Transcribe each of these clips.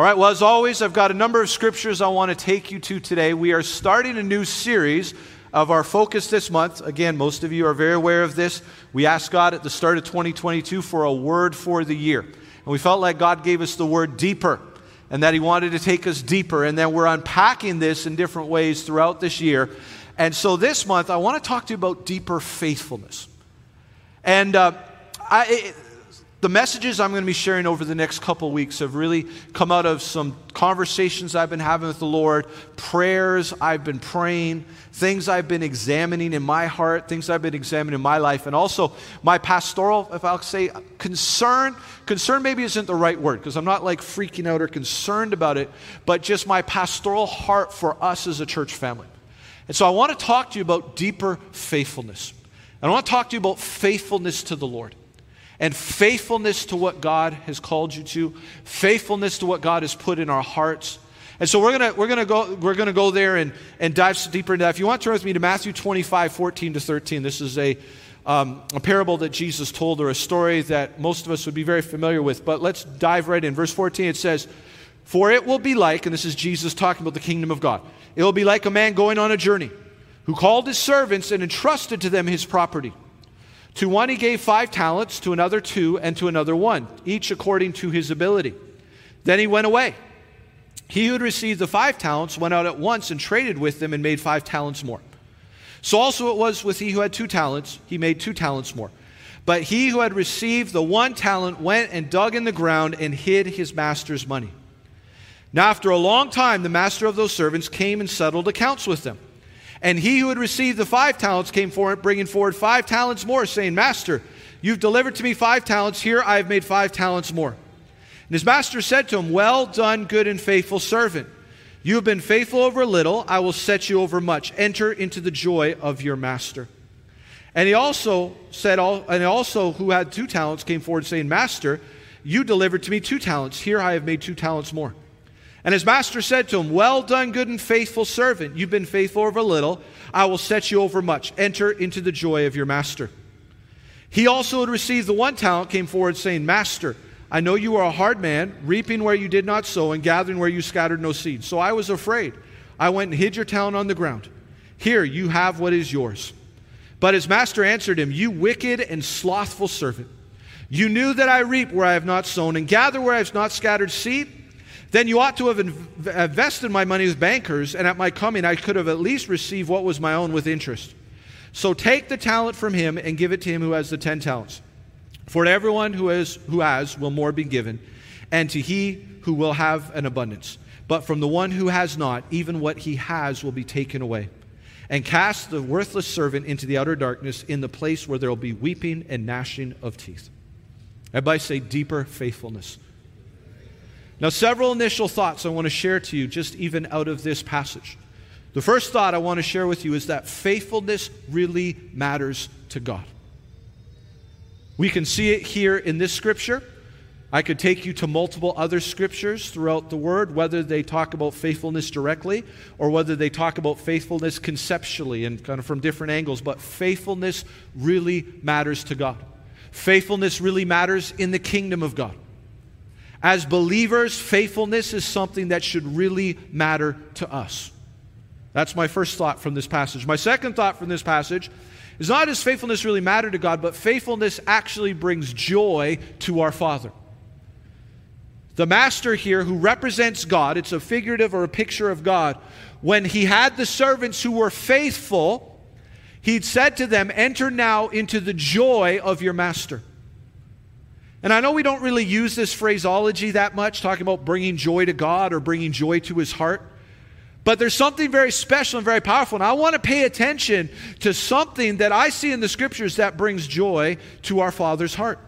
All right, well, as always, I've got a number of scriptures I want to take you to today. We are starting a new series of our focus this month. Again, most of you are very aware of this. We asked God at the start of 2022 for a word for the year. And we felt like God gave us the word deeper and that He wanted to take us deeper. And then we're unpacking this in different ways throughout this year. And so this month, I want to talk to you about deeper faithfulness. And uh, I, it, the messages I'm going to be sharing over the next couple weeks have really come out of some conversations I've been having with the Lord, prayers I've been praying, things I've been examining in my heart, things I've been examining in my life, and also my pastoral, if I'll say, concern. Concern maybe isn't the right word because I'm not like freaking out or concerned about it, but just my pastoral heart for us as a church family. And so I want to talk to you about deeper faithfulness. And I want to talk to you about faithfulness to the Lord and faithfulness to what God has called you to, faithfulness to what God has put in our hearts. And so we're gonna we're gonna go we're gonna go there and, and dive deeper into that. If you want to turn with me to Matthew 25, 14 to 13. This is a um, a parable that Jesus told, or a story that most of us would be very familiar with. But let's dive right in. Verse 14 it says, For it will be like, and this is Jesus talking about the kingdom of God, it will be like a man going on a journey who called his servants and entrusted to them his property. To one he gave five talents, to another two, and to another one, each according to his ability. Then he went away. He who had received the five talents went out at once and traded with them and made five talents more. So also it was with he who had two talents, he made two talents more. But he who had received the one talent went and dug in the ground and hid his master's money. Now, after a long time, the master of those servants came and settled accounts with them. And he who had received the five talents came forward, bringing forward five talents more, saying, Master, you've delivered to me five talents. Here I have made five talents more. And his master said to him, Well done, good and faithful servant. You have been faithful over little, I will set you over much. Enter into the joy of your master. And he also said, and also who had two talents came forward saying, Master, you delivered to me two talents. Here I have made two talents more. And his master said to him, Well done, good and faithful servant. You've been faithful over little. I will set you over much. Enter into the joy of your master. He also had received the one talent, came forward, saying, Master, I know you are a hard man, reaping where you did not sow, and gathering where you scattered no seed. So I was afraid. I went and hid your talent on the ground. Here, you have what is yours. But his master answered him, You wicked and slothful servant. You knew that I reap where I have not sown, and gather where I have not scattered seed. Then you ought to have invested my money with bankers, and at my coming I could have at least received what was my own with interest. So take the talent from him and give it to him who has the ten talents. For to everyone who has, who has will more be given, and to he who will have an abundance. But from the one who has not, even what he has will be taken away. And cast the worthless servant into the outer darkness, in the place where there will be weeping and gnashing of teeth. Everybody say deeper faithfulness. Now, several initial thoughts I want to share to you just even out of this passage. The first thought I want to share with you is that faithfulness really matters to God. We can see it here in this scripture. I could take you to multiple other scriptures throughout the Word, whether they talk about faithfulness directly or whether they talk about faithfulness conceptually and kind of from different angles. But faithfulness really matters to God. Faithfulness really matters in the kingdom of God. As believers, faithfulness is something that should really matter to us. That's my first thought from this passage. My second thought from this passage is not does faithfulness really matter to God, but faithfulness actually brings joy to our Father. The master here, who represents God, it's a figurative or a picture of God, when he had the servants who were faithful, he'd said to them, Enter now into the joy of your master. And I know we don't really use this phraseology that much, talking about bringing joy to God or bringing joy to his heart. But there's something very special and very powerful. And I want to pay attention to something that I see in the scriptures that brings joy to our Father's heart.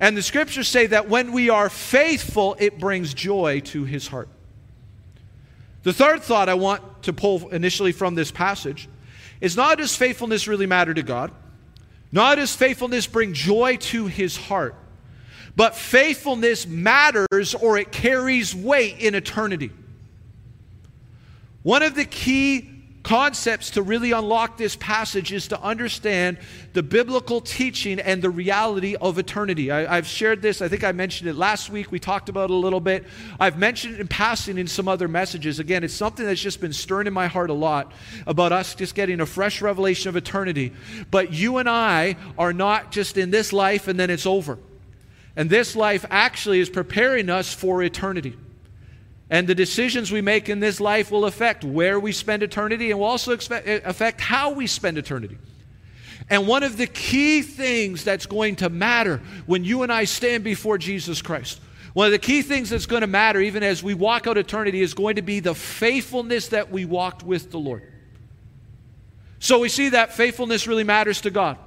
And the scriptures say that when we are faithful, it brings joy to his heart. The third thought I want to pull initially from this passage is not does faithfulness really matter to God, not does faithfulness bring joy to his heart, but faithfulness matters or it carries weight in eternity. One of the key concepts to really unlock this passage is to understand the biblical teaching and the reality of eternity. I, have shared this, I think I mentioned it last week. We talked about it a little bit. I've mentioned it in passing in some other messages. Again, it's something that's just been stirring in my heart a lot about us just getting a fresh revelation of eternity. But you and I are not just in this life and then it's over. And this life actually is preparing us for eternity. And the decisions we make in this life will affect where we spend eternity and will also eh, affect how we spend eternity. And one of the key things that's going to matter when you and I stand before Jesus Christ, one of the key things that's going to matter even as we walk out eternity is going to be the faithfulness that we walked with the Lord. So we see that faithfulness really matters to God.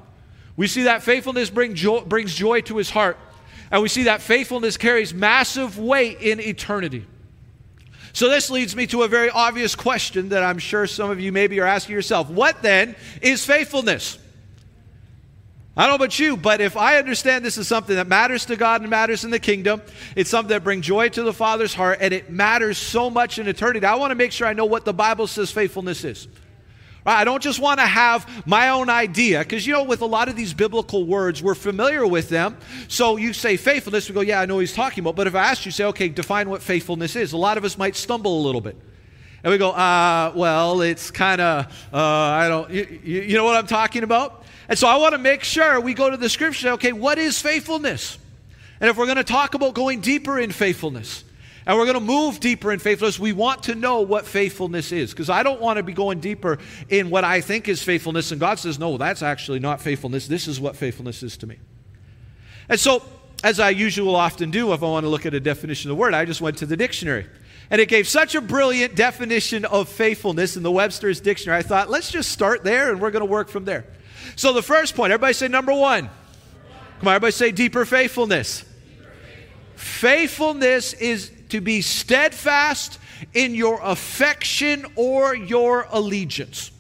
We see that faithfulness bring brings joy to his heart. And we see that faithfulness carries massive weight in eternity. So, this leads me to a very obvious question that I'm sure some of you maybe are asking yourself. What then is faithfulness? I don't know about you, but if I understand this is something that matters to God and matters in the kingdom, it's something that brings joy to the Father's heart, and it matters so much in eternity, I want to make sure I know what the Bible says faithfulness is. I don't just want to have my own idea, because you know, with a lot of these biblical words, we're familiar with them. So you say faithfulness, we go, yeah, I know what he's talking about. But if I ask you, say, okay, define what faithfulness is, a lot of us might stumble a little bit. And we go, uh, well, it's kind of, uh, I don't, you, you know what I'm talking about? And so I want to make sure we go to the scripture, okay, what is faithfulness? And if we're going to talk about going deeper in faithfulness, and we're going to move deeper in faithfulness. We want to know what faithfulness is because I don't want to be going deeper in what I think is faithfulness. And God says, no, that's actually not faithfulness. This is what faithfulness is to me. And so, as I usually often do, if I want to look at a definition of the word, I just went to the dictionary. And it gave such a brilliant definition of faithfulness in the Webster's dictionary. I thought, let's just start there and we're going to work from there. So, the first point, everybody say number one. Come on, everybody say deeper faithfulness. Faithfulness is to be steadfast in your affection or your allegiance.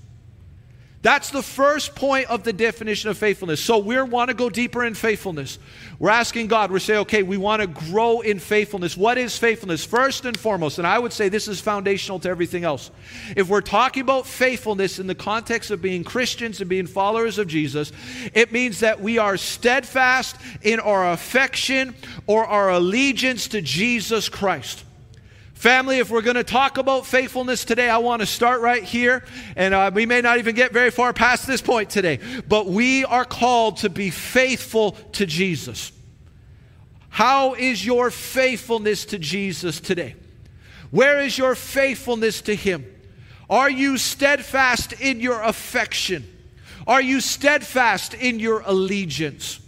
That's the first point of the definition of faithfulness. So we want to go deeper in faithfulness. We're asking God, we're saying, okay, we want to grow in faithfulness. What is faithfulness? First and foremost, and I would say this is foundational to everything else. If we're talking about faithfulness in the context of being Christians and being followers of Jesus, it means that we are steadfast in our affection or our allegiance to Jesus Christ. Family, if we're going to talk about faithfulness today, I want to start right here. And uh, we may not even get very far past this point today, but we are called to be faithful to Jesus. How is your faithfulness to Jesus today? Where is your faithfulness to Him? Are you steadfast in your affection? Are you steadfast in your allegiance?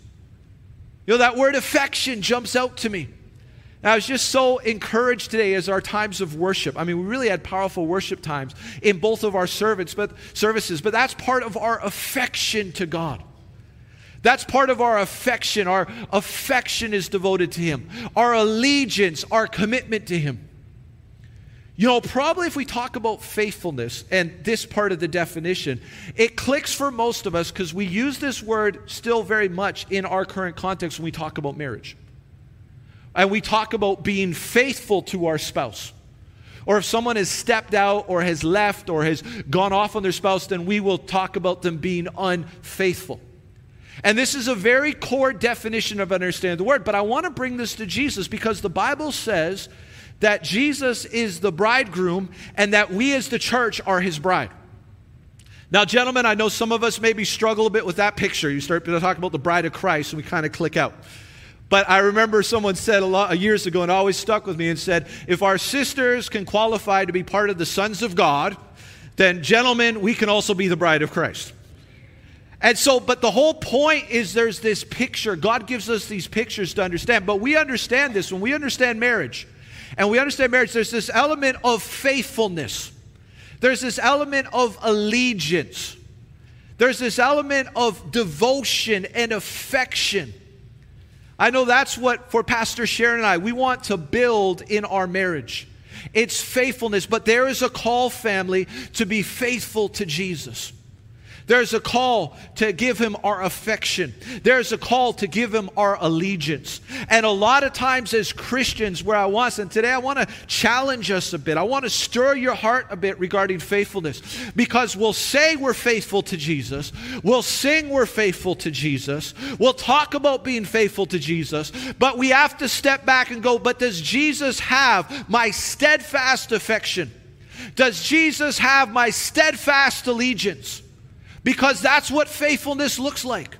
You know, that word affection jumps out to me. I was just so encouraged today as our times of worship. I mean, we really had powerful worship times in both of our service, but, services, but that's part of our affection to God. That's part of our affection. Our affection is devoted to Him. Our allegiance, our commitment to Him. You know, probably if we talk about faithfulness and this part of the definition, it clicks for most of us because we use this word still very much in our current context when we talk about marriage and we talk about being faithful to our spouse. Or if someone has stepped out or has left or has gone off on their spouse, then we will talk about them being unfaithful. And this is a very core definition of understanding the word. But I want to bring this to Jesus because the Bible says that Jesus is the bridegroom and that we as the church are his bride. Now, gentlemen, I know some of us maybe struggle a bit with that picture. You start to talk about the bride of Christ and we kind of click out. But I remember someone said a lot uh, years ago, and always stuck with me, and said, if our sisters can qualify to be part of the sons of God, then gentlemen, we can also be the bride of Christ. And so, but the whole point is there's this picture. God gives us these pictures to understand. But we understand this when we understand marriage. And we understand marriage, there's this element of faithfulness, there's this element of allegiance, there's this element of devotion and affection. I know that's what, for Pastor Sharon and I, we want to build in our marriage. It's faithfulness, but there is a call, family, to be faithful to Jesus. There's a call to give him our affection. There's a call to give him our allegiance. And a lot of times, as Christians, where I want, and today I want to challenge us a bit, I want to stir your heart a bit regarding faithfulness because we'll say we're faithful to Jesus, we'll sing we're faithful to Jesus, we'll talk about being faithful to Jesus, but we have to step back and go, but does Jesus have my steadfast affection? Does Jesus have my steadfast allegiance? Because that's what faithfulness looks like.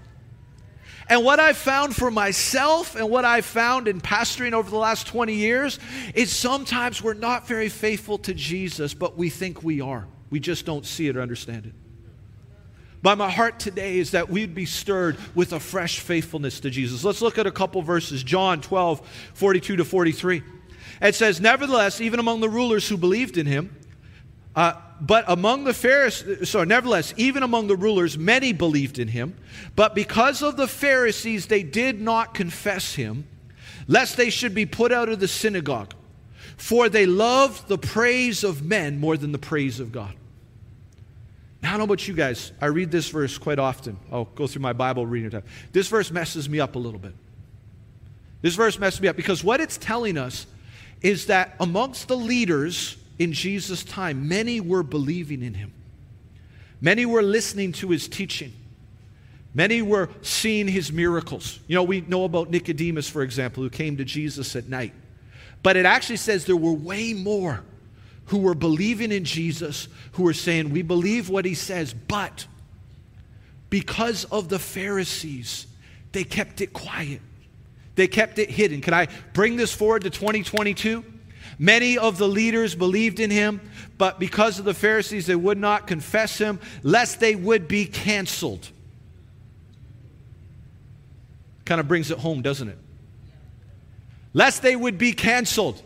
And what I've found for myself and what I've found in pastoring over the last 20 years is sometimes we're not very faithful to Jesus, but we think we are. We just don't see it or understand it. By my heart today is that we'd be stirred with a fresh faithfulness to Jesus. Let's look at a couple verses. John 12, 42 to 43. It says, Nevertheless, even among the rulers who believed in him, uh, but among the Pharisees, so nevertheless, even among the rulers, many believed in him. But because of the Pharisees, they did not confess him, lest they should be put out of the synagogue. For they loved the praise of men more than the praise of God. Now, I don't know about you guys. I read this verse quite often. I'll go through my Bible reading time. This verse messes me up a little bit. This verse messes me up because what it's telling us is that amongst the leaders, in Jesus' time, many were believing in him. Many were listening to his teaching. Many were seeing his miracles. You know, we know about Nicodemus, for example, who came to Jesus at night. But it actually says there were way more who were believing in Jesus, who were saying, We believe what he says, but because of the Pharisees, they kept it quiet. They kept it hidden. Can I bring this forward to 2022? Many of the leaders believed in him, but because of the Pharisees, they would not confess him, lest they would be canceled. Kind of brings it home, doesn't it? Lest they would be canceled.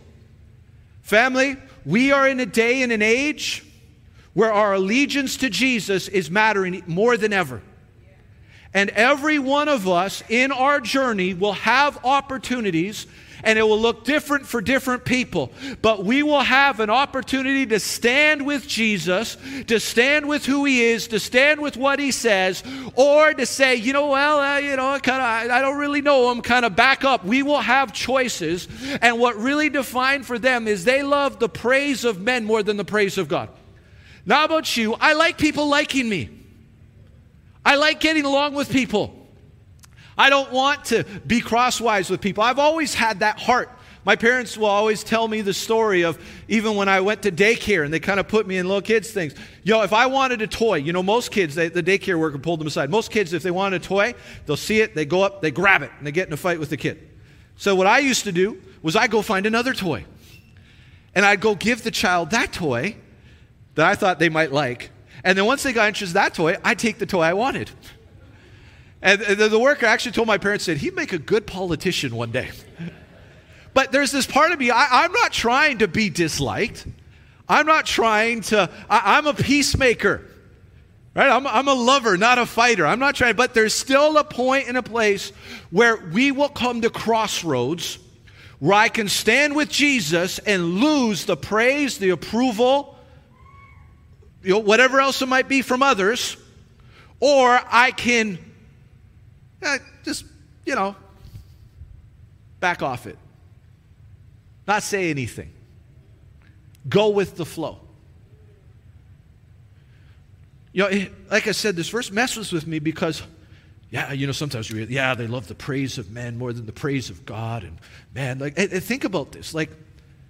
Family, we are in a day and an age where our allegiance to Jesus is mattering more than ever. And every one of us in our journey will have opportunities and it will look different for different people. But we will have an opportunity to stand with Jesus, to stand with who he is, to stand with what he says, or to say, you know, well, uh, you know, kind of, I don't really know him, kind of back up. We will have choices. And what really defined for them is they love the praise of men more than the praise of God. Now, about you, I like people liking me. I like getting along with people. I don't want to be crosswise with people. I've always had that heart. My parents will always tell me the story of even when I went to daycare and they kind of put me in little kids' things. Yo, if I wanted a toy, you know, most kids, they, the daycare worker pulled them aside. Most kids, if they wanted a toy, they'll see it, they go up, they grab it, and they get in a fight with the kid. So what I used to do was I go find another toy. And I'd go give the child that toy that I thought they might like. And then once they got interested in that toy, I'd take the toy I wanted. And the worker actually told my parents, said, he'd make a good politician one day. But there's this part of me, I, am not trying to be disliked. I'm not trying to, I, am a peacemaker. Right? I'm, I'm a lover, not a fighter. I'm not trying, but there's still a point and a place where we will come to crossroads where I can stand with Jesus and lose the praise, the approval, you know, whatever else it might be from others, or I can eh, just, you know, back off it. Not say anything. Go with the flow. You know, like I said, this verse messes with me because, yeah, you know, sometimes we, yeah, they love the praise of men more than the praise of God, and man, like, and, and think about this, like,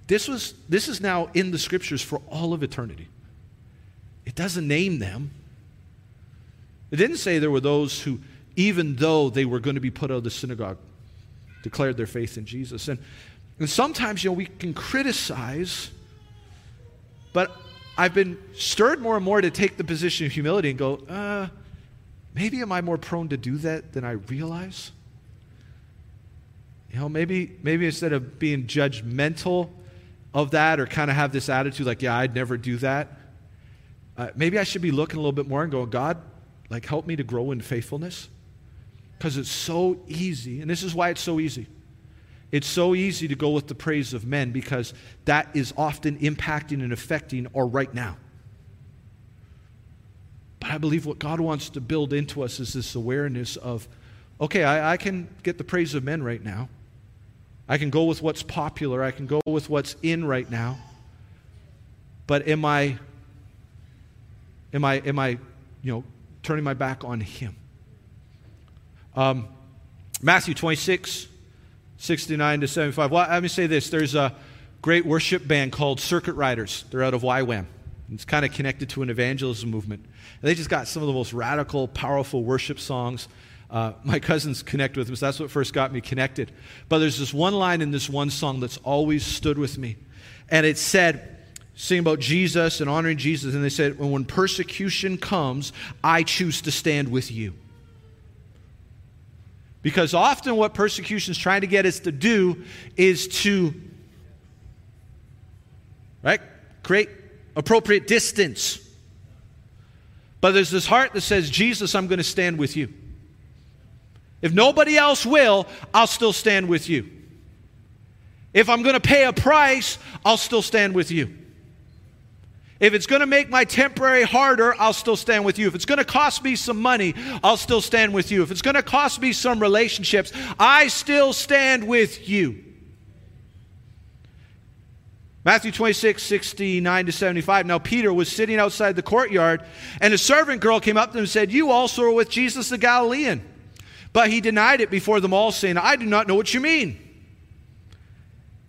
this was, this is now in the scriptures for all of eternity. It doesn't name them. It didn't say there were those who even though they were going to be put out of the synagogue, declared their faith in Jesus. And, and sometimes, you know, we can criticize, but I've been stirred more and more to take the position of humility and go, uh, maybe am I more prone to do that than I realize? You know, maybe, maybe instead of being judgmental of that or kind of have this attitude like, yeah, I'd never do that, uh, maybe I should be looking a little bit more and going, God, like, help me to grow in faithfulness. Because it's so easy, and this is why it's so easy. It's so easy to go with the praise of men because that is often impacting and affecting our right now. But I believe what God wants to build into us is this awareness of, okay, I, I can get the praise of men right now. I can go with what's popular. I can go with what's in right now. But am I, am I, am I, you know, turning my back on Him? Um, Matthew 26, 69 to 75. Well, let me say this. There's a great worship band called Circuit Riders. They're out of YWAM. It's kind of connected to an evangelism movement. And they just got some of the most radical, powerful worship songs. Uh, my cousins connect with them, so that's what first got me connected. But there's this one line in this one song that's always stood with me. And it said, sing about Jesus and honoring Jesus, and they said, when persecution comes, I choose to stand with you. Because often what persecution is trying to get us to do is to right, create appropriate distance. But there's this heart that says, Jesus, I'm going to stand with you. If nobody else will, I'll still stand with you. If I'm going to pay a price, I'll still stand with you. If it's going to make my temporary harder, I'll still stand with you. If it's going to cost me some money, I'll still stand with you. If it's going to cost me some relationships, I still stand with you. Matthew 26, 69 to 75. Now, Peter was sitting outside the courtyard, and a servant girl came up to him and said, You also are with Jesus the Galilean. But he denied it before them all, saying, I do not know what you mean.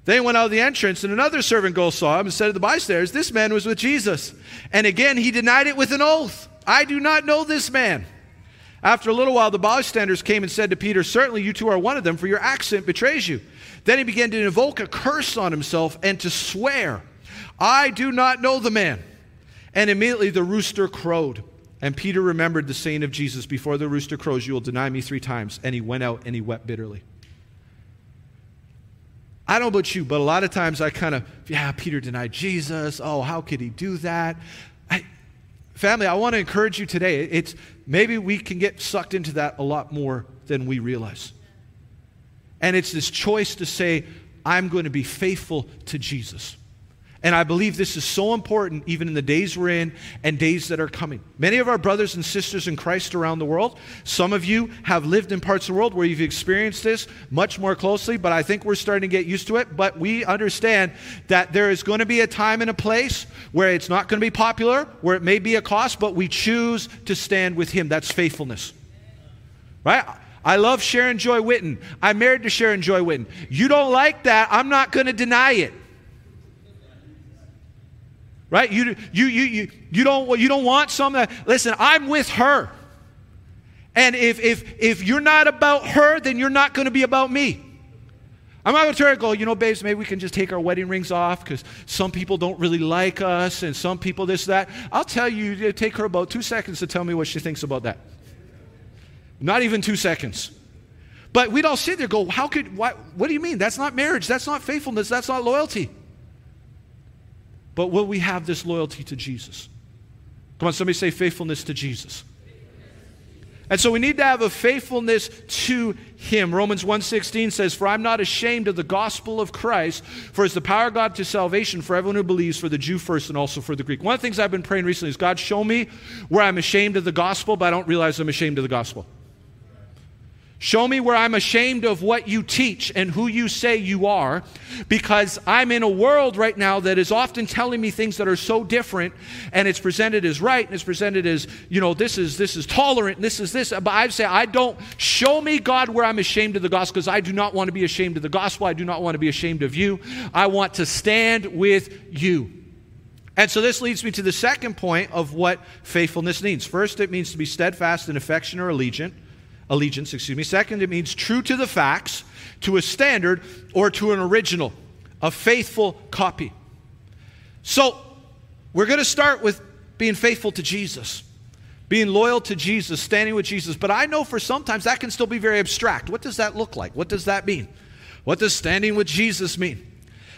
They went out of the entrance, and another servant girl saw him and said to the bystanders, This man was with Jesus. And again he denied it with an oath, I do not know this man. After a little while, the bystanders came and said to Peter, Certainly you two are one of them, for your accent betrays you. Then he began to invoke a curse on himself and to swear, I do not know the man. And immediately the rooster crowed. And Peter remembered the saying of Jesus, Before the rooster crows, you will deny me three times. And he went out and he wept bitterly. I don't know about you, but a lot of times I kind of, yeah, Peter denied Jesus. Oh, how could he do that? I, family, I want to encourage you today. It's maybe we can get sucked into that a lot more than we realize. And it's this choice to say, I'm going to be faithful to Jesus. And I believe this is so important even in the days we're in and days that are coming. Many of our brothers and sisters in Christ around the world, some of you have lived in parts of the world where you've experienced this much more closely, but I think we're starting to get used to it. But we understand that there is going to be a time and a place where it's not going to be popular, where it may be a cost, but we choose to stand with Him. That's faithfulness. Right? I love Sharon Joy Witten. I'm married to Sharon Joy Witten. You don't like that, I'm not going to deny it. Right? You, you, you, you, you, don't, you don't want something. Listen, I'm with her. And if, if, if you're not about her, then you're not going to be about me. I'm not going to go, you know, babes, maybe we can just take our wedding rings off because some people don't really like us and some people this, that. I'll tell you, it take her about two seconds to tell me what she thinks about that. Not even two seconds. But we'd all sit there go, how could, why, what do you mean? That's not marriage. That's not faithfulness. That's not loyalty. But will we have this loyalty to Jesus? Come on, somebody say faithfulness to Jesus. And so we need to have a faithfulness to him. Romans 1:16 says, "For I'm not ashamed of the gospel of Christ, for it's the power of God to salvation for everyone who believes, for the Jew first and also for the Greek." One of the things I've been praying recently is, God, show me where I'm ashamed of the gospel, but I don't realize I'm ashamed of the gospel. Show me where I'm ashamed of what you teach and who you say you are, because I'm in a world right now that is often telling me things that are so different, and it's presented as right, and it's presented as, you know, this is this is tolerant, and this is this. But I say, I don't show me, God, where I'm ashamed of the gospel, because I do not want to be ashamed of the gospel. I do not want to be ashamed of you. I want to stand with you. And so this leads me to the second point of what faithfulness means. First, it means to be steadfast in affection or allegiance allegiance, excuse me. Second, it means true to the facts, to a standard, or to an original, a faithful copy. So, we're going to start with being faithful to Jesus, being loyal to Jesus, standing with Jesus. But I know for sometimes that can still be very abstract. What does that look like? What does that mean? What does standing with Jesus mean?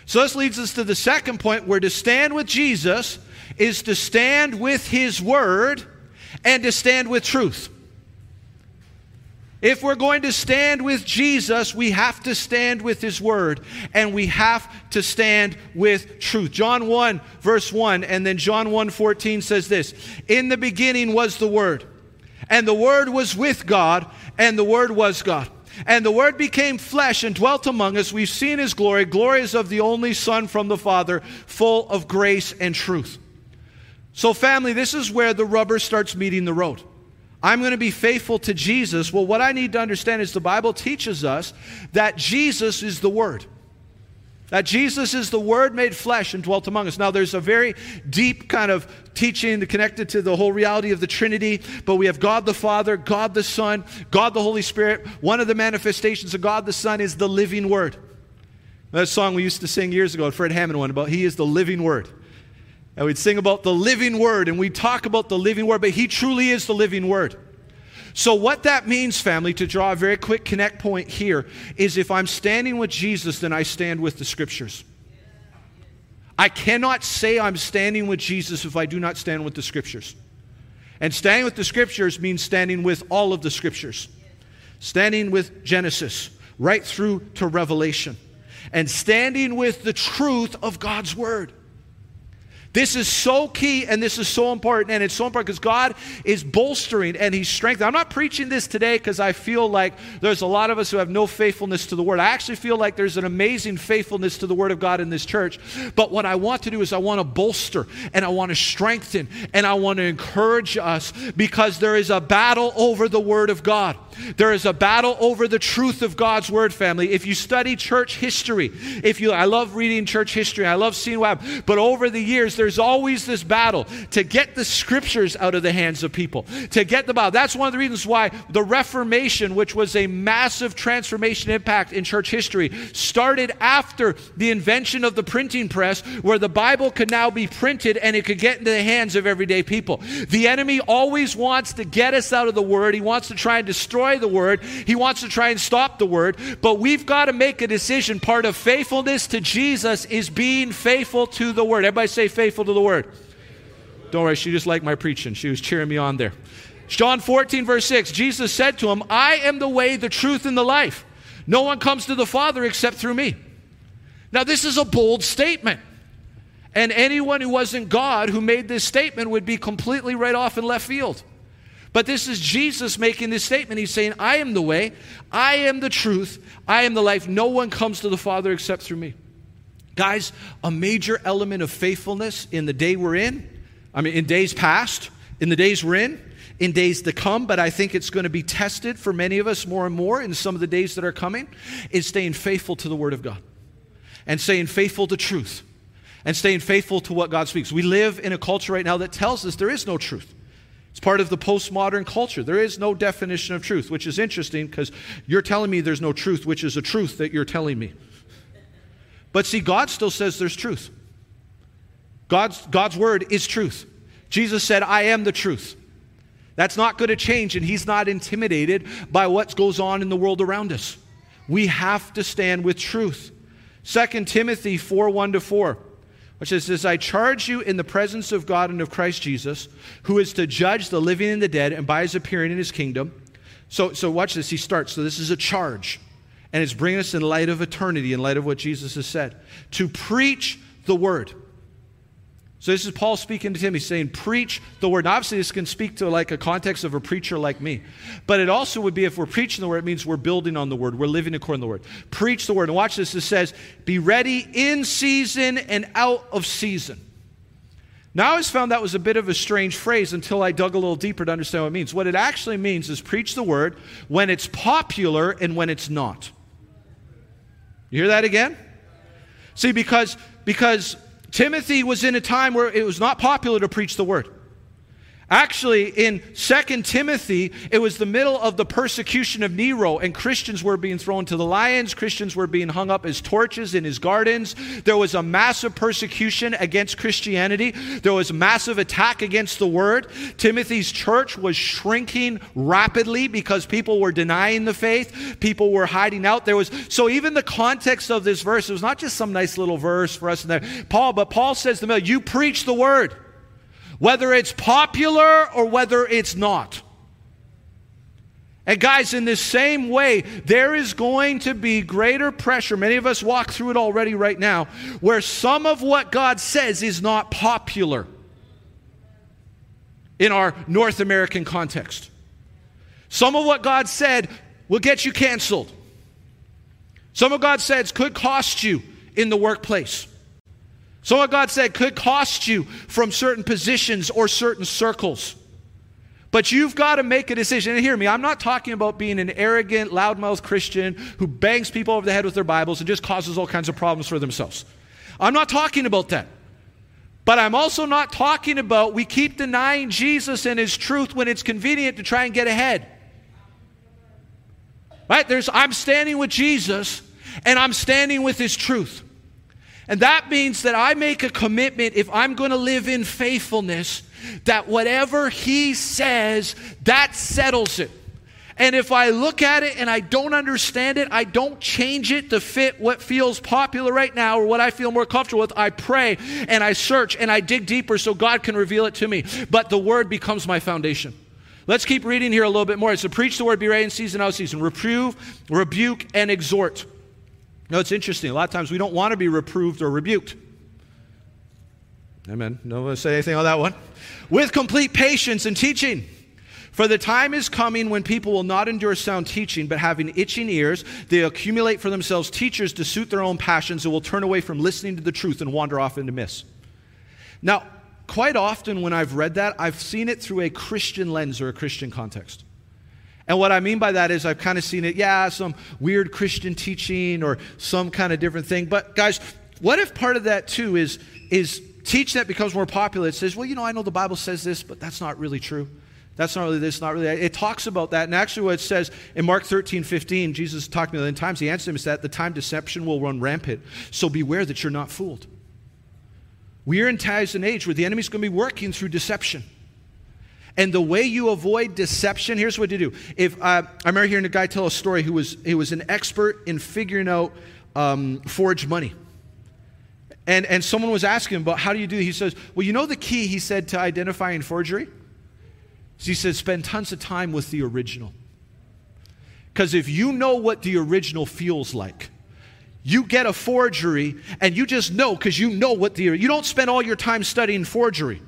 So, this leads us to the second point where to stand with Jesus is to stand with his word and to stand with truth. If we're going to stand with Jesus, we have to stand with His Word and we have to stand with truth. John 1, verse 1, and then John 1 14 says this In the beginning was the Word, and the Word was with God, and the Word was God. And the Word became flesh and dwelt among us. We've seen His glory. Glory is of the only Son from the Father, full of grace and truth. So, family, this is where the rubber starts meeting the road. I'm going to be faithful to Jesus. Well, what I need to understand is the Bible teaches us that Jesus is the Word. That Jesus is the Word made flesh and dwelt among us. Now, there's a very deep kind of teaching connected to the whole reality of the Trinity, but we have God the Father, God the Son, God the Holy Spirit. One of the manifestations of God the Son is the living Word. That song we used to sing years ago, Fred Hammond one, about He is the living Word. And we'd sing about the living word and we talk about the living word, but he truly is the living word. So, what that means, family, to draw a very quick connect point here, is if I'm standing with Jesus, then I stand with the scriptures. I cannot say I'm standing with Jesus if I do not stand with the scriptures. And standing with the scriptures means standing with all of the scriptures, standing with Genesis right through to Revelation, and standing with the truth of God's word. This is so key and this is so important. And it's so important because God is bolstering and He's strengthening. I'm not preaching this today because I feel like there's a lot of us who have no faithfulness to the Word. I actually feel like there's an amazing faithfulness to the Word of God in this church. But what I want to do is I want to bolster and I want to strengthen and I want to encourage us because there is a battle over the Word of God. There is a battle over the truth of God's word, family. If you study church history, if you I love reading church history, I love seeing happened, but over the years there's always this battle to get the scriptures out of the hands of people, to get the Bible. That's one of the reasons why the Reformation, which was a massive transformation impact in church history, started after the invention of the printing press, where the Bible could now be printed and it could get into the hands of everyday people. The enemy always wants to get us out of the word. He wants to try and destroy destroy the word. He wants to try and stop the word. But we've got to make a decision. Part of faithfulness to Jesus is being faithful to the word. Everybody say faithful to the word. Don't worry, she just liked my preaching. She was cheering me on there. John 14, verse 6, Jesus said to him, I am the way, the truth, and the life. No one comes to the Father except through me. Now, this is a bold statement. And anyone who wasn't God who made this statement would be completely right off in left field. But this is Jesus making this statement. He's saying, I am the way, I am the truth, I am the life. No one comes to the Father except through me. Guys, a major element of faithfulness in the day we're in, I mean, in days past, in the days we're in, in days to come, but I think it's going to be tested for many of us more and more in some of the days that are coming, is staying faithful to the Word of God and staying faithful to truth and staying faithful to what God speaks. We live in a culture right now that tells us there is no truth. It's part of the postmodern culture. There is no definition of truth, which is interesting because you're telling me there's no truth, which is a truth that you're telling me. But see, God still says there's truth. God's, God's word is truth. Jesus said, I am the truth. That's not going to change, and He's not intimidated by what goes on in the world around us. We have to stand with truth. 2 Timothy 4 1 to 4 which says, I charge you in the presence of God and of Christ Jesus, who is to judge the living and the dead, and by his appearing in his kingdom. So, so watch this. He starts. So this is a charge. And it's bringing us in light of eternity, in light of what Jesus has said, to preach the word. So this is Paul speaking to Timothy, saying, preach the word. Now, obviously, this can speak to like a context of a preacher like me. But it also would be if we're preaching the word, it means we're building on the word. We're living according to the word. Preach the word. And watch this. It says, be ready in season and out of season. Now, I always found that was a bit of a strange phrase until I dug a little deeper to understand what it means. What it actually means is preach the word when it's popular and when it's not. You hear that again? See, because, because Timothy was in a time where it was not popular to preach the word. Actually, in 2 Timothy, it was the middle of the persecution of Nero, and Christians were being thrown to the lions. Christians were being hung up as torches in his gardens. There was a massive persecution against Christianity. There was massive attack against the word. Timothy's church was shrinking rapidly because people were denying the faith. People were hiding out. There was so even the context of this verse, it was not just some nice little verse for us in there. Paul, but Paul says to them, You preach the word whether it's popular or whether it's not. And guys, in the same way, there is going to be greater pressure. Many of us walk through it already right now, where some of what God says is not popular in our North American context. Some of what God said will get you canceled. Some of God said could cost you in the workplace. Some what God said could cost you from certain positions or certain circles. But you've got to make a decision. And hear me, I'm not talking about being an arrogant, loudmouth Christian who bangs people over the head with their Bibles and just causes all kinds of problems for themselves. I'm not talking about that. But I'm also not talking about we keep denying Jesus and his truth when it's convenient to try and get ahead. Right? There's I'm standing with Jesus and I'm standing with his truth. And that means that I make a commitment if I'm going to live in faithfulness that whatever he says, that settles it. And if I look at it and I don't understand it, I don't change it to fit what feels popular right now or what I feel more comfortable with. I pray and I search and I dig deeper so God can reveal it to me. But the word becomes my foundation. Let's keep reading here a little bit more. It's to preach the word, be ready in season, out season, reprove, rebuke, and exhort. No, it's interesting. A lot of times we don't want to be reproved or rebuked. Amen. No one say anything on that one. With complete patience and teaching. For the time is coming when people will not endure sound teaching, but having itching ears, they accumulate for themselves teachers to suit their own passions and will turn away from listening to the truth and wander off into myths. Now, quite often when I've read that, I've seen it through a Christian lens or a Christian context. And what I mean by that is I've kind of seen it, yeah, some weird Christian teaching or some kind of different thing. But guys, what if part of that too is is teach that becomes more popular? It says, well, you know, I know the Bible says this, but that's not really true. That's not really this, not really that. It talks about that. And actually, what it says in Mark 13, 15, Jesus talked to me times. He answered him, is that the time deception will run rampant. So beware that you're not fooled. We are in times and age where the enemy's going to be working through deception. And the way you avoid deception, here's what to do. If uh, I remember hearing a guy tell a story who was he was an expert in figuring out um, forged money. And, and someone was asking him about how do you do it? He says, Well, you know the key, he said, to identifying forgery? So he said, Spend tons of time with the original. Because if you know what the original feels like, you get a forgery and you just know because you know what the you don't spend all your time studying forgery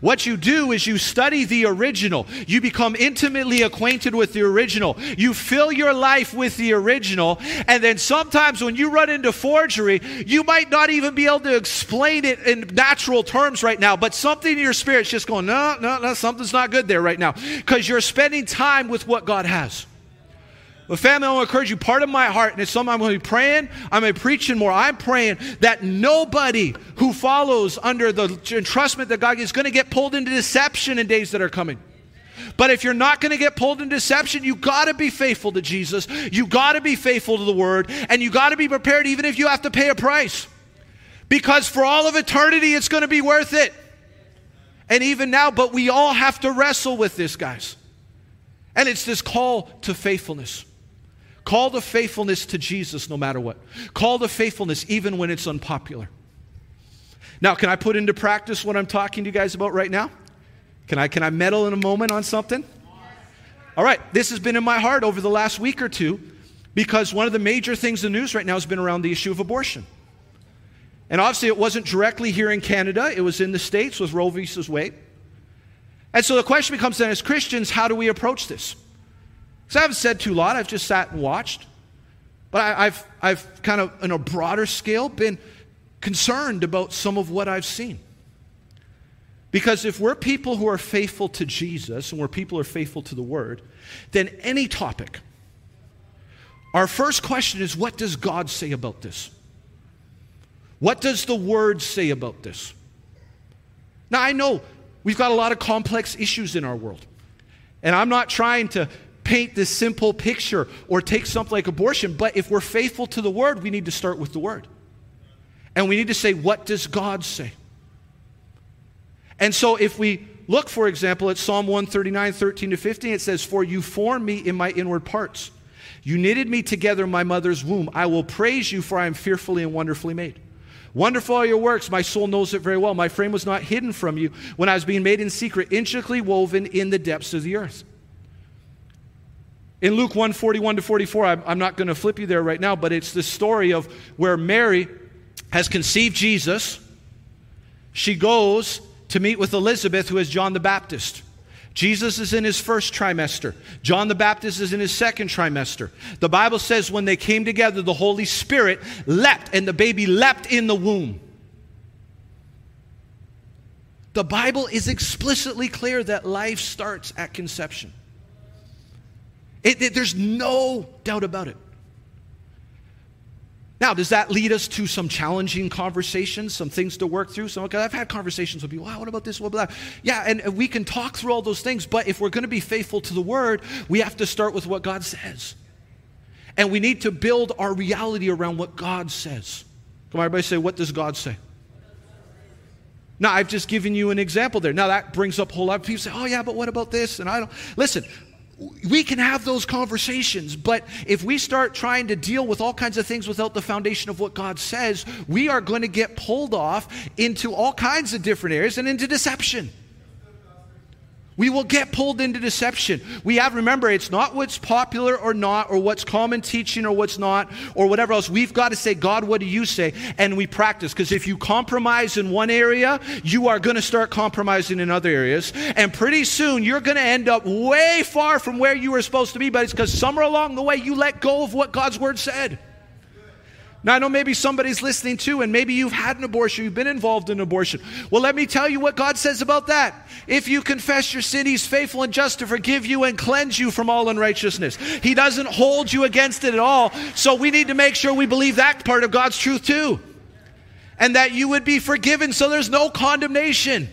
what you do is you study the original. You become intimately acquainted with the original. You fill your life with the original. And then sometimes when you run into forgery, you might not even be able to explain it in natural terms right now, but something in your spirit's just going, no, no, no, something's not good there right now. Because you're spending time with what God has. But family, I want to encourage you. Part of my heart, and it's something I'm going to be praying, I'm going to be preaching more. I'm praying that nobody who follows under the entrustment that God is going to get pulled into deception in days that are coming. But if you're not going to get pulled into deception, you got to be faithful to Jesus. You got to be faithful to the word, and you got to be prepared even if you have to pay a price. Because for all of eternity, it's going to be worth it. And even now, but we all have to wrestle with this, guys. And it's this call to faithfulness. Call to faithfulness to Jesus no matter what. Call to faithfulness even when it's unpopular. Now, can I put into practice what I'm talking to you guys about right now? Can I, can I meddle in a moment on something? All right, this has been in my heart over the last week or two because one of the major things in the news right now has been around the issue of abortion. And obviously, it wasn't directly here in Canada, it was in the States with Roe v. Wade. And so the question becomes then, as Christians, how do we approach this? So I haven't said too lot, I've just sat and watched. But I, have I've kind of, on a broader scale, been concerned about some of what I've seen. Because if we're people who are faithful to Jesus and we're people who are faithful to the Word, then any topic, our first question is what does God say about this? What does the Word say about this? Now, I know we've got a lot of complex issues in our world. And I'm not trying to paint this simple picture or take something like abortion, but if we're faithful to the word, we need to start with the word. And we need to say, what does God say? And so if we look, for example, at Psalm 139, 13 to 15, it says, For you formed me in my inward parts. You knitted me together in my mother's womb. I will praise you, for I am fearfully and wonderfully made. Wonderful are your works. My soul knows it very well. My frame was not hidden from you when I was being made in secret, intricately woven in the depths of the earth. In Luke 1 41 to 44, I'm, I'm not going to flip you there right now, but it's the story of where Mary has conceived Jesus. She goes to meet with Elizabeth, who is John the Baptist. Jesus is in his first trimester. John the Baptist is in his second trimester. The Bible says when they came together, the Holy Spirit leapt, and the baby leapt in the womb. The Bible is explicitly clear that life starts at conception. It, it, there's no doubt about it. Now, does that lead us to some challenging conversations, some things to work through? Some, I've had conversations with people. Wow, what about this? What about that? Yeah, and we can talk through all those things, but if we're going to be faithful to the word, we have to start with what God says. And we need to build our reality around what God says. Come on, everybody say, what does God say? Now, I've just given you an example there. Now, that brings up a whole lot of people say, oh, yeah, but what about this? And I don't. Listen, we can have those conversations, but if we start trying to deal with all kinds of things without the foundation of what God says, we are going to get pulled off into all kinds of different areas and into deception. We will get pulled into deception. We have, remember, it's not what's popular or not, or what's common teaching or what's not, or whatever else. We've got to say, God, what do you say? And we practice. Because if you compromise in one area, you are going to start compromising in other areas. And pretty soon, you're going to end up way far from where you were supposed to be, but it's because somewhere along the way, you let go of what God's word said. Now, I know maybe somebody's listening too, and maybe you've had an abortion, you've been involved in abortion. Well, let me tell you what God says about that. If you confess your sin, He's faithful and just to forgive you and cleanse you from all unrighteousness. He doesn't hold you against it at all. So we need to make sure we believe that part of God's truth too. And that you would be forgiven so there's no condemnation.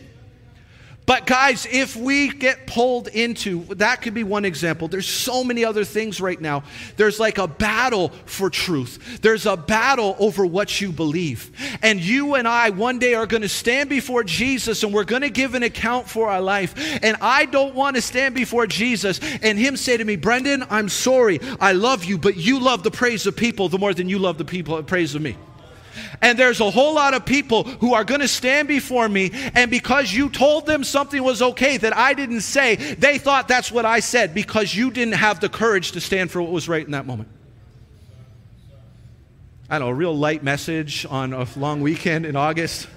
But, guys, if we get pulled into that, could be one example. There's so many other things right now. There's like a battle for truth, there's a battle over what you believe. And you and I one day are going to stand before Jesus and we're going to give an account for our life. And I don't want to stand before Jesus and Him say to me, Brendan, I'm sorry. I love you, but you love the praise of people the more than you love the people praise of me. And there's a whole lot of people who are going to stand before me, and because you told them something was okay that I didn't say, they thought that's what I said because you didn't have the courage to stand for what was right in that moment. I don't know, a real light message on a long weekend in August.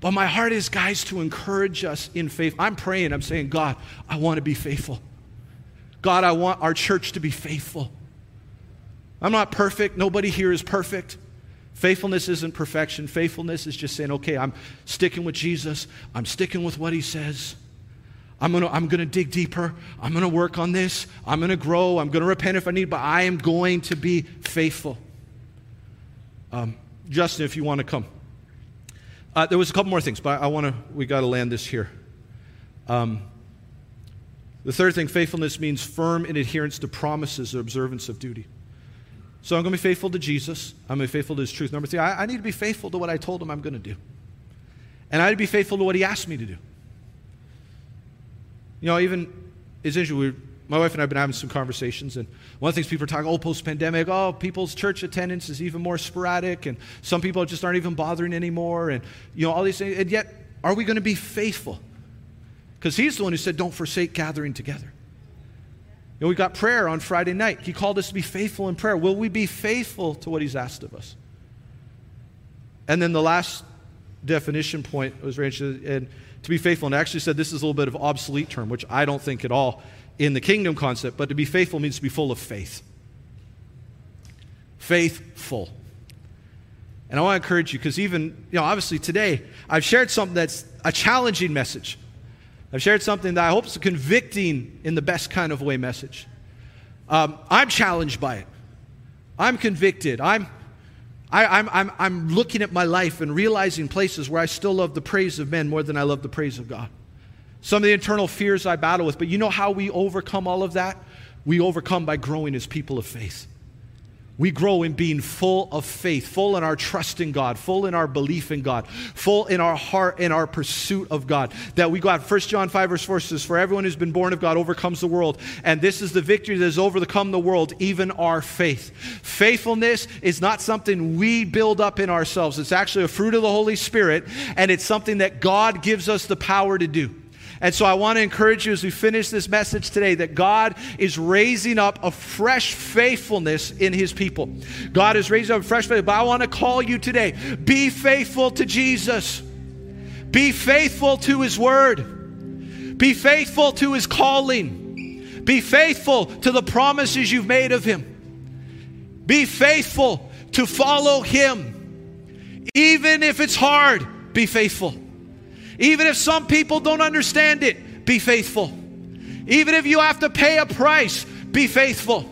But my heart is, guys, to encourage us in faith. I'm praying, I'm saying, God, I want to be faithful. God, I want our church to be faithful. I'm not perfect. Nobody here is perfect. Faithfulness isn't perfection. Faithfulness is just saying, okay, I'm sticking with Jesus. I'm sticking with what he says. I'm going to I'm to dig deeper. I'm going to work on this. I'm going to grow. I'm going to repent if I need, but I am going to be faithful. Um, Justin, if you want to come. Uh, there was a couple more things, but I want to, we got to land this here. Um, the third thing, faithfulness means firm in adherence to promises or observance of duty. So I'm going to be faithful to Jesus. I'm going to be faithful to his truth. Number three, I, I need to be faithful to what I told him I'm going to do. And I need to be faithful to what he asked me to do. You know, even, it's interesting, my wife and I have been having some conversations, and one of the things people are talking, oh, post pandemic, oh, people's church attendance is even more sporadic, and some people just aren't even bothering anymore, and, you know, all these things. And yet, are we going to be faithful? Because he's the one who said, don't forsake gathering together. Know, we got prayer on Friday night. He called us to be faithful in prayer. Will we be faithful to what He's asked of us? And then the last definition point was range and to be faithful. And I actually said this is a little bit of obsolete term, which I don't think at all in the kingdom concept. But to be faithful means to be full of faith. Faithful. And I want to encourage you because even, you know, obviously today I've shared something that's a challenging message. I've shared something that I hope is convicting in the best kind of way message. Um, I'm challenged by it. I'm convicted. I'm, I, am I'm, I'm looking at my life and realizing places where I still love the praise of men more than I love the praise of God. Some of the internal fears I battle with, but you know how we overcome all of that? We overcome by growing as people of faith we grow in being full of faith, full in our trust in God, full in our belief in God, full in our heart in our pursuit of God. That we got 1 John 5 verse 4 says, For everyone who's been born of God overcomes the world. And this is the victory that has overcome the world, even our faith. Faithfulness is not something we build up in ourselves. It's actually a fruit of the Holy Spirit, and it's something that God gives us the power to do. And so I want to encourage you as we finish this message today that God is raising up a fresh faithfulness in his people. God is raising up a fresh faith. But I want to call you today be faithful to Jesus, be faithful to his word, be faithful to his calling, be faithful to the promises you've made of him, be faithful to follow him. Even if it's hard, be faithful. Even if some people don't understand it, be faithful. Even if you have to pay a price, be faithful.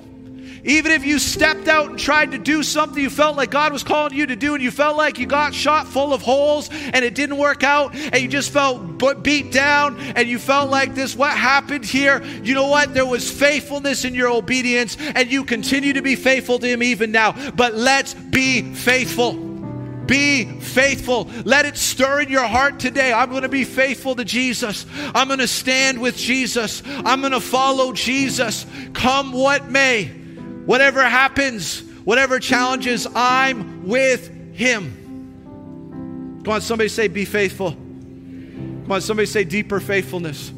Even if you stepped out and tried to do something you felt like God was calling you to do, and you felt like you got shot full of holes and it didn't work out, and you just felt beat down, and you felt like this, what happened here? You know what? There was faithfulness in your obedience, and you continue to be faithful to Him even now. But let's be faithful. Be faithful. Let it stir in your heart today. I'm going to be faithful to Jesus. I'm going to stand with Jesus. I'm going to follow Jesus. Come what may, whatever happens, whatever challenges, I'm with Him. Come on, somebody say, Be faithful. Come on, somebody say, Deeper faithfulness.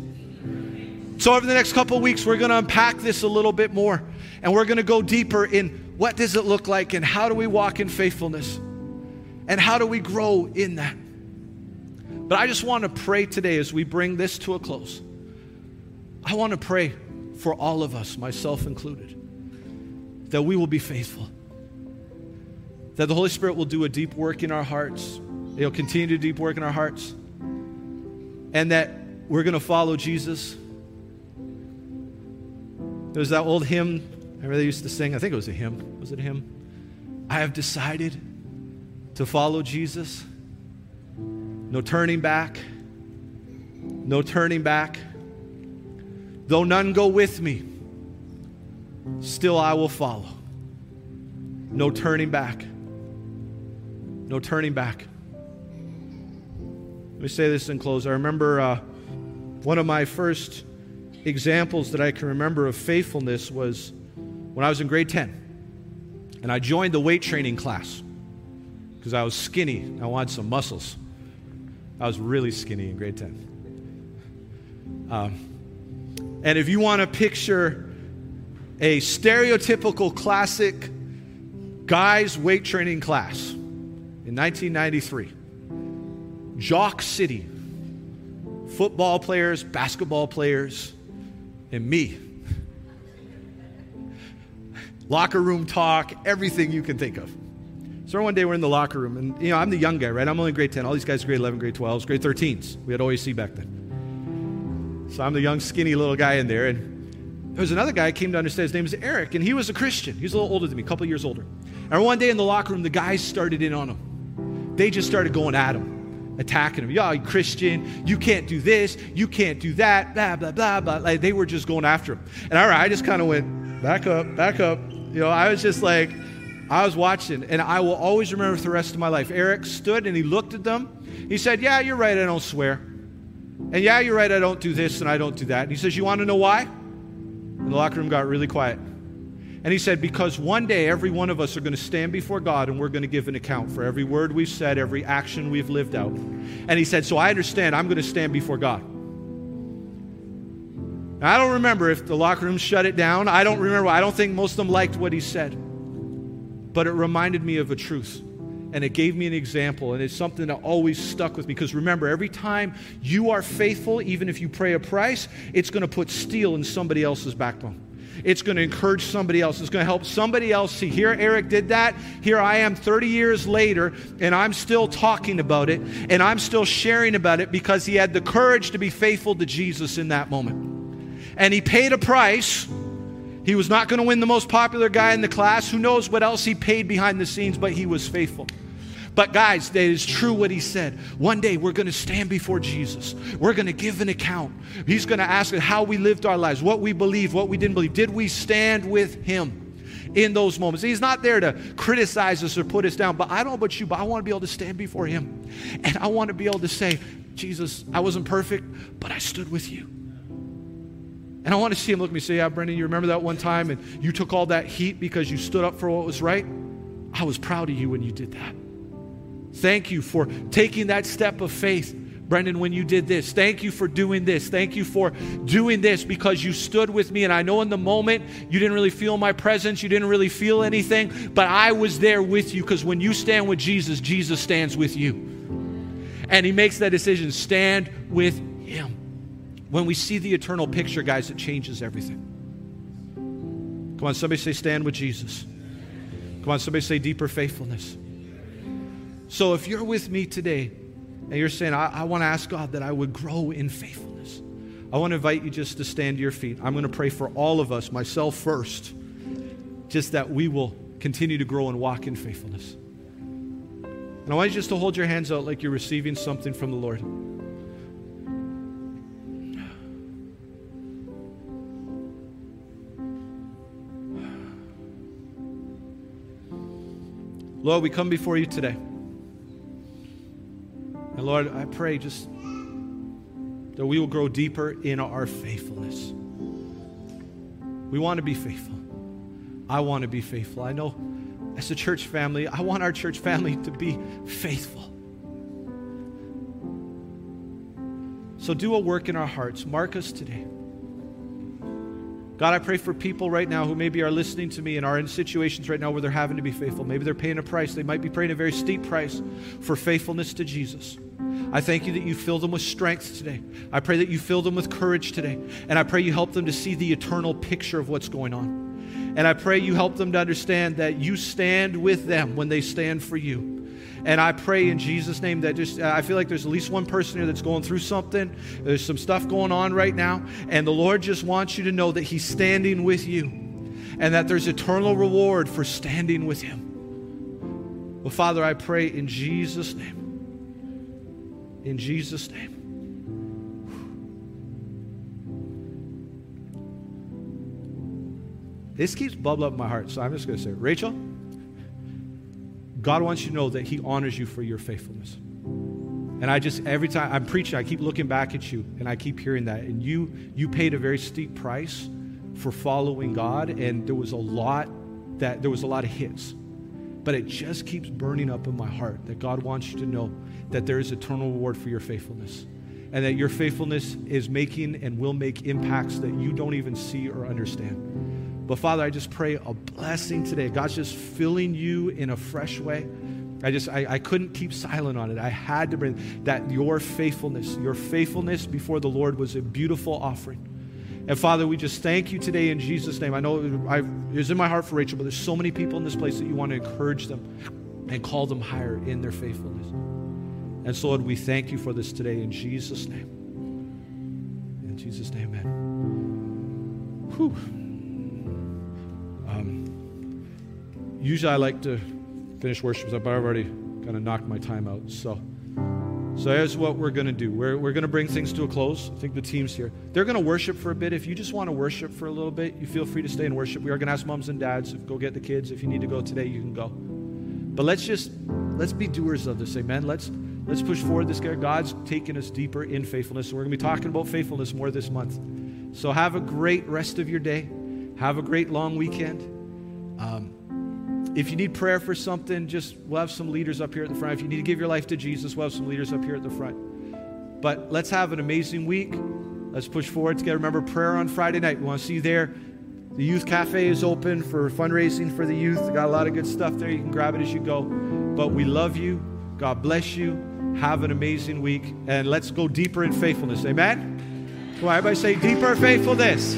So, over the next couple weeks, we're going to unpack this a little bit more and we're going to go deeper in what does it look like and how do we walk in faithfulness. And how do we grow in that? But I just want to pray today as we bring this to a close. I want to pray for all of us, myself included, that we will be faithful. That the Holy Spirit will do a deep work in our hearts. He'll continue to deep work in our hearts. And that we're going to follow Jesus. There's that old hymn I really used to sing. I think it was a hymn. Was it a hymn? I have decided to follow Jesus. No turning back. No turning back. Though none go with me, still I will follow. No turning back. No turning back. Let me say this in close. I remember uh, one of my first examples that I can remember of faithfulness was when I was in grade 10. And I joined the weight training class because I was skinny. I wanted some muscles. I was really skinny in grade 10. Um, and if you want to picture a stereotypical classic guys weight training class in 1993, Jock City, football players, basketball players, and me. Locker room talk, everything you can think of. So one day we're in the locker room, and you know, I'm the young guy, right? I'm only grade 10. All these guys are grade 11, grade 12s, grade 13s. We had OAC back then. So I'm the young, skinny little guy in there, and there was another guy I came to understand. His name is Eric, and he was a Christian. He was a little older than me, a couple years older. And one day in the locker room, the guys started in on him. They just started going at him, attacking him. You Christian, you can't do this, you can't do that, blah, blah, blah, blah. Like they were just going after him. And all right, I just kind of went, back up, back up. You know, I was just like, I was watching, and I will always remember for the rest of my life. Eric stood and he looked at them. He said, Yeah, you're right, I don't swear. And yeah, you're right, I don't do this and I don't do that. And he says, You want to know why? And the locker room got really quiet. And he said, Because one day every one of us are going to stand before God and we're going to give an account for every word we've said, every action we've lived out. And he said, So I understand I'm going to stand before God. Now, I don't remember if the locker room shut it down. I don't remember. I don't think most of them liked what he said but it reminded me of a truth. And it gave me an example, and it's something that always stuck with me. Because remember, every time you are faithful, even if you pay a price, it's going to put steel in somebody else's backbone. It's going to encourage somebody else. It's going to help somebody else see. Here, Eric did that. Here I am 30 years later, and I'm still talking about it, and I'm still sharing about it because he had the courage to be faithful to Jesus in that moment. And he paid a price he was not going to win the most popular guy in the class. Who knows what else he paid behind the scenes, but he was faithful. But guys, it is true what he said. One day we're going to stand before Jesus. We're going to give an account. He's going to ask us how we lived our lives, what we believed, what we didn't believe. Did we stand with him in those moments? He's not there to criticize us or put us down. But I don't know about you, but I want to be able to stand before him. And I want to be able to say, Jesus, I wasn't perfect, but I stood with you. And I want to see him look at me and say, Yeah, Brendan, you remember that one time and you took all that heat because you stood up for what was right? I was proud of you when you did that. Thank you for taking that step of faith, Brendan, when you did this. Thank you for doing this. Thank you for doing this because you stood with me. And I know in the moment you didn't really feel my presence, you didn't really feel anything, but I was there with you because when you stand with Jesus, Jesus stands with you. And he makes that decision stand with. When we see the eternal picture, guys, it changes everything. Come on, somebody say, stand with Jesus. Come on, somebody say, deeper faithfulness. So if you're with me today, and you're saying, I, I want to ask God that I would grow in faithfulness, I want to invite you just to stand to your feet. I'm going to pray for all of us, myself first, just that we will continue to grow and walk in faithfulness. And I want you just to hold your hands out like you're receiving something from the Lord. Lord, we come before you today. And Lord, I pray just that we will grow deeper in our faithfulness. We want to be faithful. I want to be faithful. I know as a church family, I want our church family to be faithful. So do a work in our hearts. Mark us today. God, I pray for people right now who maybe are listening to me and are in situations right now where they're having to be faithful. Maybe they're paying a price. They might be paying a very steep price for faithfulness to Jesus. I thank you that you fill them with strength today. I pray that you fill them with courage today. And I pray you help them to see the eternal picture of what's going on. And I pray you help them to understand that you stand with them when they stand for you. And I pray in Jesus' name that just, I feel like there's at least one person here that's going through something. There's some stuff going on right now. And the Lord just wants you to know that He's standing with you and that there's eternal reward for standing with Him. Well, Father, I pray in Jesus' name in Jesus' name. This keeps bubbling up in my heart, so I'm just going to say, Rachel, God wants you to know that He honors you for your faithfulness. And I just every time I'm preaching, I keep looking back at you, and I keep hearing that. And you you paid a very steep price for following God, and there was a lot that there was a lot of hits, but it just keeps burning up in my heart that God wants you to know that there is eternal reward for your faithfulness. And that your faithfulness is making and will make impacts that you don't even see or understand. But Father, I just pray a blessing today. God's just filling you in a fresh way. I just, I, I couldn't keep silent on it. I had to bring that your faithfulness, your faithfulness before the Lord was a beautiful offering. And Father, we just thank you today in Jesus' name. I know I, it was in my heart for Rachel, but there's so many people in this place that you want to encourage them and call them higher in their faithfulness. And so, Lord, we thank you for this today in Jesus' name. In Jesus' name, amen. Whew. Usually I like to finish worship, but I've already kind of knocked my time out. So, so here's what we're going to do. We're, we're going to bring things to a close. I think the team's here. They're going to worship for a bit. If you just want to worship for a little bit, you feel free to stay and worship. We are going to ask moms and dads, if go get the kids. If you need to go today, you can go. But let's just, let's be doers of this, amen? Let's, Let's push forward this guy. God's taking us deeper in faithfulness. We're going to be talking about faithfulness more this month. So have a great rest of your day. Have a great long weekend. Um, if you need prayer for something, just we'll have some leaders up here at the front. If you need to give your life to Jesus, we'll have some leaders up here at the front. But let's have an amazing week. Let's push forward together. Remember, prayer on Friday night. We want to see you there. The youth cafe is open for fundraising for the youth. Got a lot of good stuff there. You can grab it as you go. But we love you. God bless you. Have an amazing week. And let's go deeper in faithfulness. Amen? Come on, everybody say deeper faithfulness.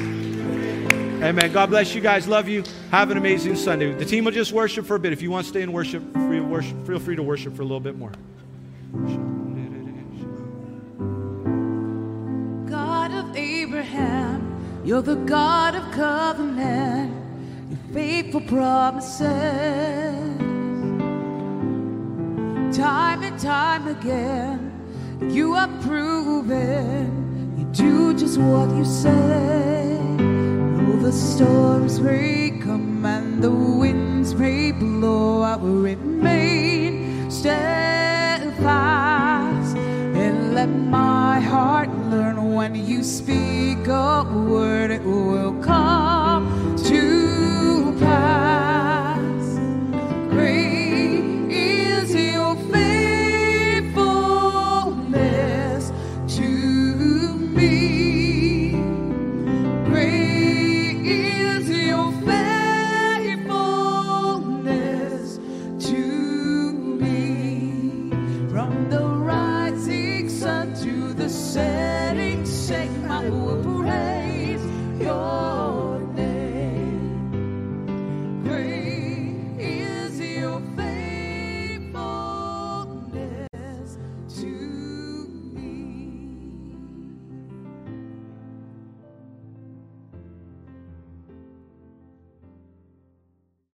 Amen. God bless you guys. Love you. Have an amazing Sunday. The team will just worship for a bit. If you want to stay in worship, feel free to worship for a little bit more. God of Abraham, you're the God of covenant, your faithful promises time and time again. You are proven you do just what you say. The storms may come and the winds may blow, I will remain steadfast and let my heart learn when you speak a word, it will come.